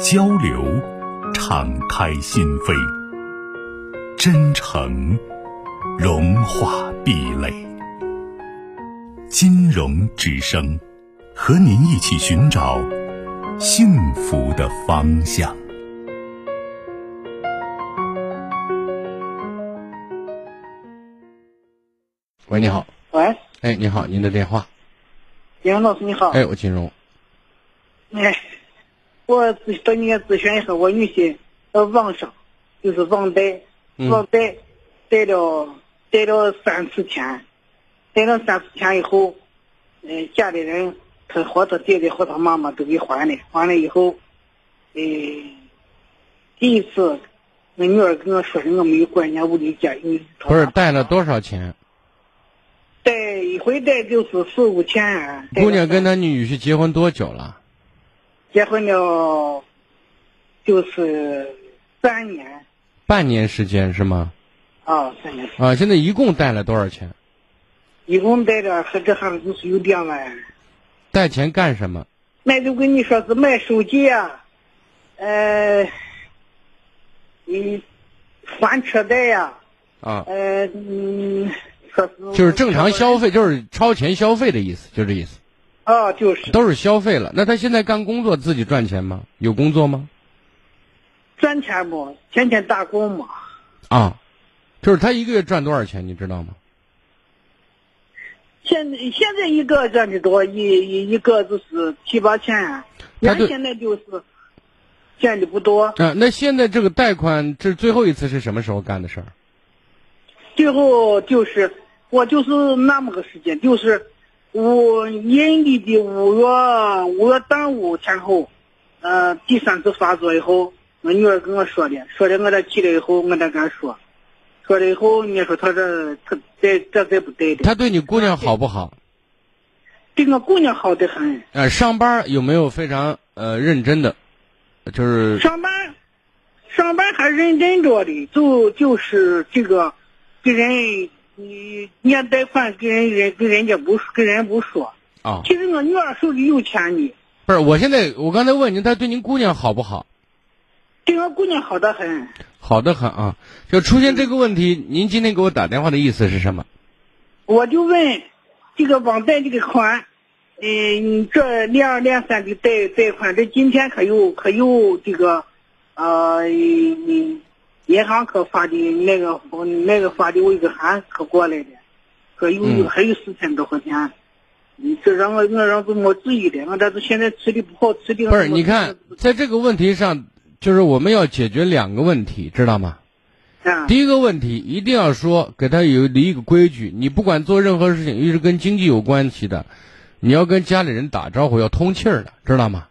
交流，敞开心扉；真诚，融化壁垒。金融之声，和您一起寻找幸福的方向。喂，你好。喂。哎，你好，您的电话。金融老师你好。哎，我金融。哎。我咨到你咨询一下，我女婿呃网上就是网贷，网贷贷了贷了三次钱，贷了三次钱以后，呃家里人他和他爹爹和他妈妈都给还了，还了以后，呃第一次我女儿跟我说的我没有管家屋里家，不是贷了多少钱？贷一回贷就是四五千。姑娘跟他女婿结婚多久了？结婚了，就是三年，半年时间是吗？啊，三年。啊，现在一共贷了多少钱？一共贷了，和这还就是有两万。贷钱干什么？那就跟你说是买手机啊，呃，你还车贷呀。啊。呃，嗯，说是。就是正常消费，就是超前消费的意思，就这意思。啊，就是都是消费了。那他现在干工作，自己赚钱吗？有工作吗？赚钱不？天天打工嘛。啊，就是他一个月赚多少钱，你知道吗？现现在一个赚的多，一一一个就是七八千。他现在就是赚的不多。啊，那现在这个贷款，这最后一次是什么时候干的事儿？最后就是我就是那么个时间，就是。五阴历的五月五月端午前后，呃，第三次发作以后，我女儿跟我说的，说的我这起来以后，我再跟她说，说了以后，你说他这他这这这不对的。他对你姑娘好不好？对我姑娘好的很。呃，上班有没有非常呃认真的？就是。上班，上班还认真着的，就就是这个，给人。你你贷款给人人给人家不跟人不说啊？其实我女儿手里有钱呢。不是，我现在我刚才问您，他对您姑娘好不好？对我姑娘好的很。好的很啊！就出现这个问题，您今天给我打电话的意思是什么？我就问这个网贷这个款，嗯，这连二连三的贷贷款，这今天可有可有这个，呃，你。银行可发的那个那个发的我一个函可过来的，可有有还有四千多块钱，这让我我让我没注意的，我这是现在吃的不好吃的。不是，你看，在这个问题上，就是我们要解决两个问题，知道吗？啊。第一个问题一定要说给他有立一个规矩，你不管做任何事情，一是跟经济有关系的，你要跟家里人打招呼要通气儿的，知道吗？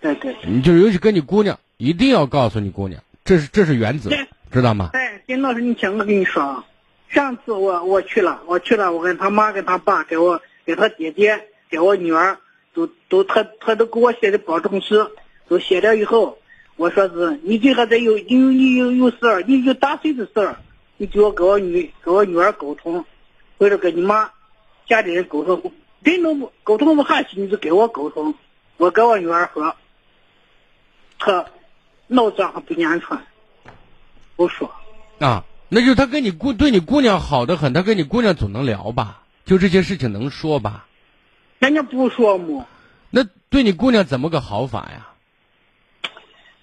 对对。你就尤其跟你姑娘，一定要告诉你姑娘。这是这是原则，知道吗？哎，金老师，你听我跟你说啊，上次我我去了，我去了，我跟他妈跟他爸给我给他姐姐给我女儿都都他他都给我写的保证书，都写了以后，我说是你这个得有有你有有事儿，你有打碎的事儿，你就要跟我女跟我女儿沟通，或者跟你妈家里人沟通，人都不沟通不下去，你就跟我沟通，我跟我女儿说，他。脑子还不言传，不说啊，那就他跟你姑对你姑娘好的很，他跟你姑娘总能聊吧？就这些事情能说吧？人家不说么？那对你姑娘怎么个好法呀？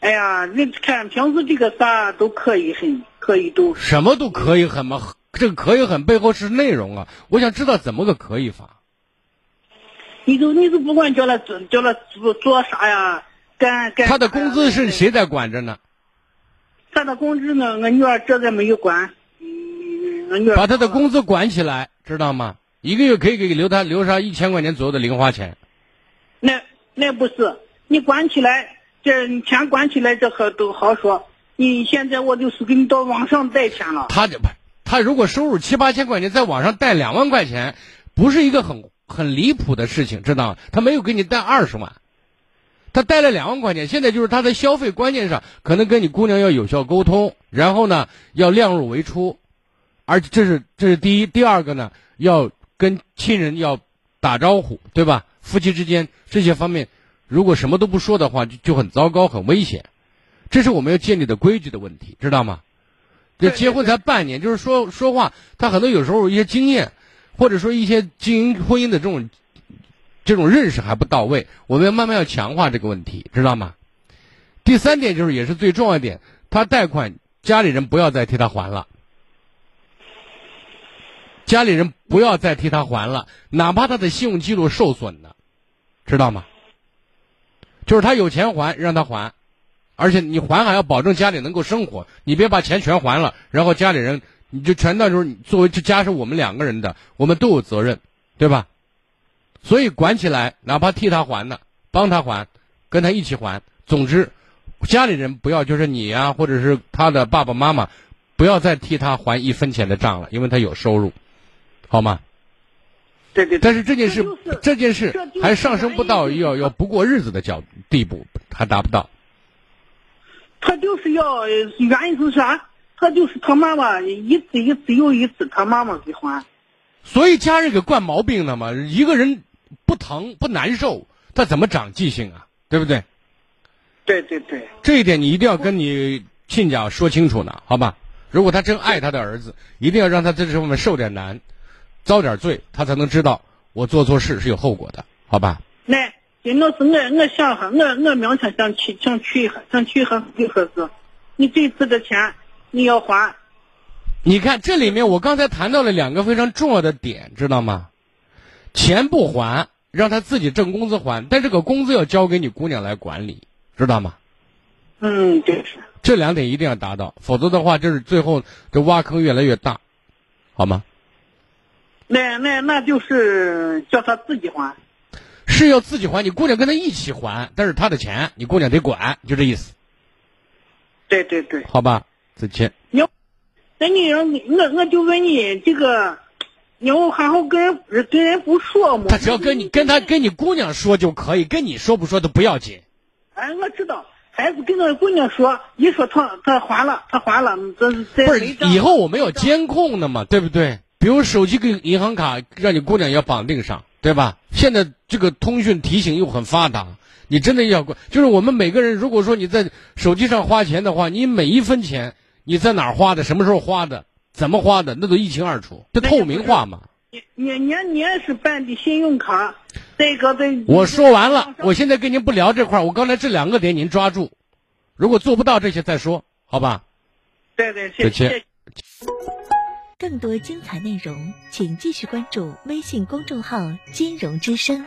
哎呀，你看平时这个啥都可以很，可以都什么都可以很吗？这个可以很背后是内容啊！我想知道怎么个可以法？你就你就不管叫他做叫他做做啥呀？他的工资是谁在管着呢？他的工资呢？我女儿这个没有管。嗯，我女儿把他的工资管起来，知道吗？一个月可以给留他留上一千块钱左右的零花钱。那那不是你管起来，这钱管起来这可都好说。你现在我就是给你到网上贷钱了。他这不，他如果收入七八千块钱，在网上贷两万块钱，不是一个很很离谱的事情，知道吗？他没有给你贷二十万，他贷了两万块钱。现在就是他在消费观念上，可能跟你姑娘要有效沟通，然后呢，要量入为出，而这是这是第一，第二个呢，要跟亲人要打招呼，对吧？夫妻之间这些方面，如果什么都不说的话，就就很糟糕，很危险。这是我们要建立的规矩的问题，知道吗？这结婚才半年，就是说说话，他很多有时候一些经验，或者说一些经营婚姻的这种这种认识还不到位，我们要慢慢要强化这个问题，知道吗？第三点就是也是最重要一点，他贷款家里人不要再替他还了，家里人不要再替他还了，哪怕他的信用记录受损了，知道吗？就是他有钱还，让他还。而且你还还要保证家里能够生活，你别把钱全还了，然后家里人你就全到时候作为这家是我们两个人的，我们都有责任，对吧？所以管起来，哪怕替他还呢，帮他还，跟他一起还。总之，家里人不要就是你呀，或者是他的爸爸妈妈，不要再替他还一分钱的账了，因为他有收入，好吗？对对。但是这件事，这件事还上升不到要要不过日子的角地步，还达不到。他就是要原因是啥？他就是他妈妈一次一次又一次，他妈妈给还。所以家人给惯毛病了嘛？一个人不疼不难受，他怎么长记性啊？对不对？对对对。这一点你一定要跟你亲家说清楚呢，好吧？如果他真爱他的儿子，一定要让他在这方面受点难，遭点罪，他才能知道我做错事是有后果的，好吧？来。真的是我，我想哈，我我明天想去想去一下想去一下最合适。你这次的钱你要还。你看这里面，我刚才谈到了两个非常重要的点，知道吗？钱不还，让他自己挣工资还，但这个工资要交给你姑娘来管理，知道吗？嗯，对是。这两点一定要达到，否则的话，这是最后这挖坑越来越大，好吗？那那那就是叫他自己还。是要自己还，你姑娘跟他一起还，但是他的钱你姑娘得管，就这意思。对对对，好吧，再见。你，那你我我就问你这个，你要好好跟人跟人不说嘛。他只要跟你跟他跟你姑娘说就可以，跟你说不说都不要紧。哎，我知道，孩子跟那姑娘说，一说他他还了，他还了，这这不是以后我们有监控的嘛，对不对？比如手机跟银行卡，让你姑娘要绑定上。对吧？现在这个通讯提醒又很发达，你真的要就是我们每个人，如果说你在手机上花钱的话，你每一分钱你在哪儿花的，什么时候花的，怎么花的，那都一清二楚，这透明化嘛。你你你你也是办的信用卡，这个的。我说完了，我现在跟您不聊这块儿，我刚才这两个点您抓住，如果做不到这些再说，好吧？对对，谢谢。更多精彩内容，请继续关注微信公众号“金融之声”。